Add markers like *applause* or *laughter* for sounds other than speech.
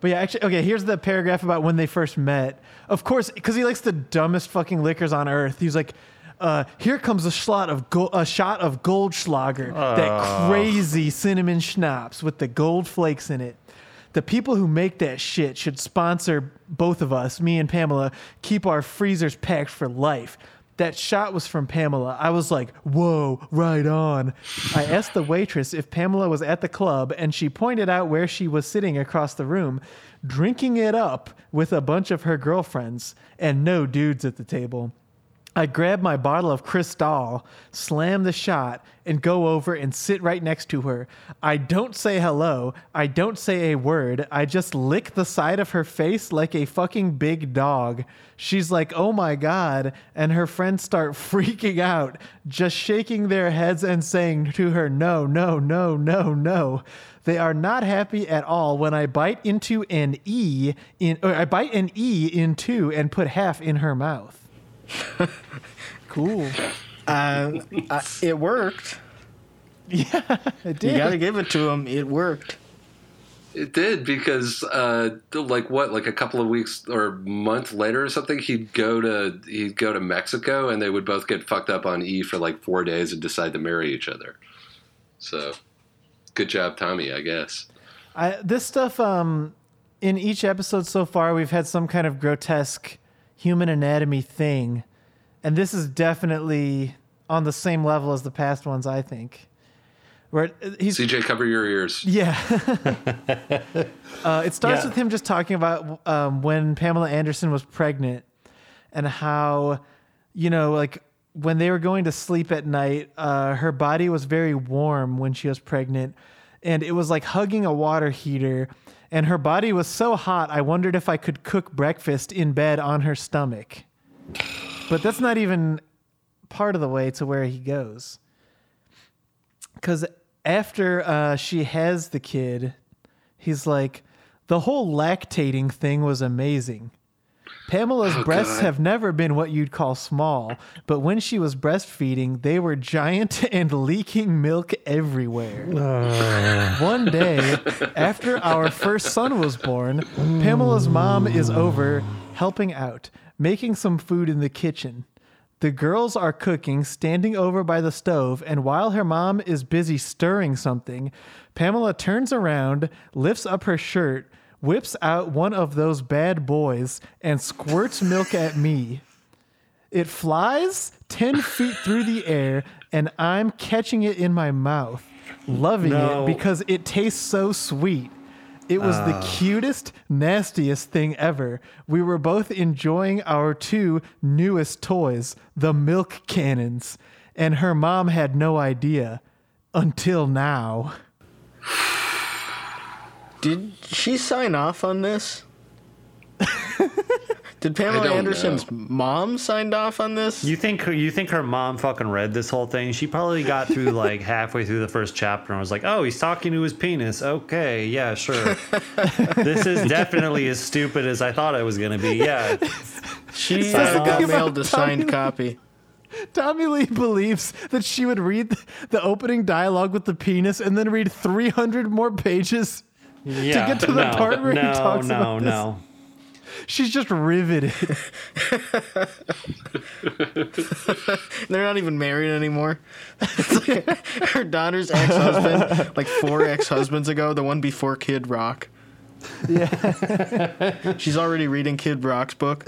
But yeah, actually, okay. Here's the paragraph about when they first met. Of course, because he likes the dumbest fucking liquors on earth. He's like, uh, "Here comes a shot of go- a shot of Goldschlager, that crazy cinnamon schnapps with the gold flakes in it." The people who make that shit should sponsor both of us, me and Pamela. Keep our freezers packed for life. That shot was from Pamela. I was like, whoa, right on. I asked the waitress if Pamela was at the club, and she pointed out where she was sitting across the room, drinking it up with a bunch of her girlfriends, and no dudes at the table. I grab my bottle of Cristal, slam the shot, and go over and sit right next to her. I don't say hello. I don't say a word. I just lick the side of her face like a fucking big dog. She's like, oh my God. And her friends start *laughs* freaking out, just shaking their heads and saying to her, no, no, no, no, no. They are not happy at all when I bite into an E in, or I bite an E in two and put half in her mouth. *laughs* cool. Uh, uh, it worked. *laughs* Yeah, it did. You got to give it to him. It worked. It did because, uh, like what, like a couple of weeks or month later or something, he'd go to he'd go to Mexico, and they would both get fucked up on E for like four days and decide to marry each other. So, good job, Tommy. I guess. I, this stuff, um, in each episode so far, we've had some kind of grotesque human anatomy thing, and this is definitely on the same level as the past ones. I think. Where he's CJ, cover your ears. Yeah. *laughs* uh, it starts Yeah. with him just talking about um, when Pamela Anderson was pregnant and how, you know, like when they were going to sleep at night, uh, her body was very warm when she was pregnant. And it was like hugging a water heater. And her body was so hot, I wondered if I could cook breakfast in bed on her stomach. But that's not even part of the way to where he goes because after uh, she has the kid, he's like, the whole lactating thing was amazing. Pamela's Oh, breasts God. have never been what you'd call small, but when she was breastfeeding, they were giant *laughs* and leaking milk everywhere. Ah. One day, after our first son was born, Pamela's mom is over helping out, making some food in the kitchen. The girls are cooking, standing over by the stove, and while her mom is busy stirring something, Pamela turns around, lifts up her shirt, whips out one of those bad boys, and squirts milk at me. It flies 10 feet through the air, and I'm catching it in my mouth, loving No. it because it tastes so sweet. It was the ah. cutest, nastiest thing ever. We were both enjoying our two newest toys, the milk cannons, and her mom had no idea until now. Did she sign off on this? *laughs* Did Pamela don't Anderson's mom signed off on this? You think her, you think her mom fucking read this whole thing? She probably got through *laughs* like halfway through the first chapter and was like, "Oh, he's talking to his penis. Okay, yeah, sure. *laughs* this is definitely as stupid as I thought it was gonna be. Yeah, she Sign uh, got mailed a Tommy- signed copy. Tommy Lee believes that she would read the opening dialogue with the penis and then read 300 more pages. Yeah. get to the no, part where he talks no, about this. She's just riveted. *laughs* They're not even married anymore. Like *laughs* her daughter's ex-husband, like four ex-husbands ago, the one before Kid Rock. Yeah. *laughs* She's already reading Kid Rock's book.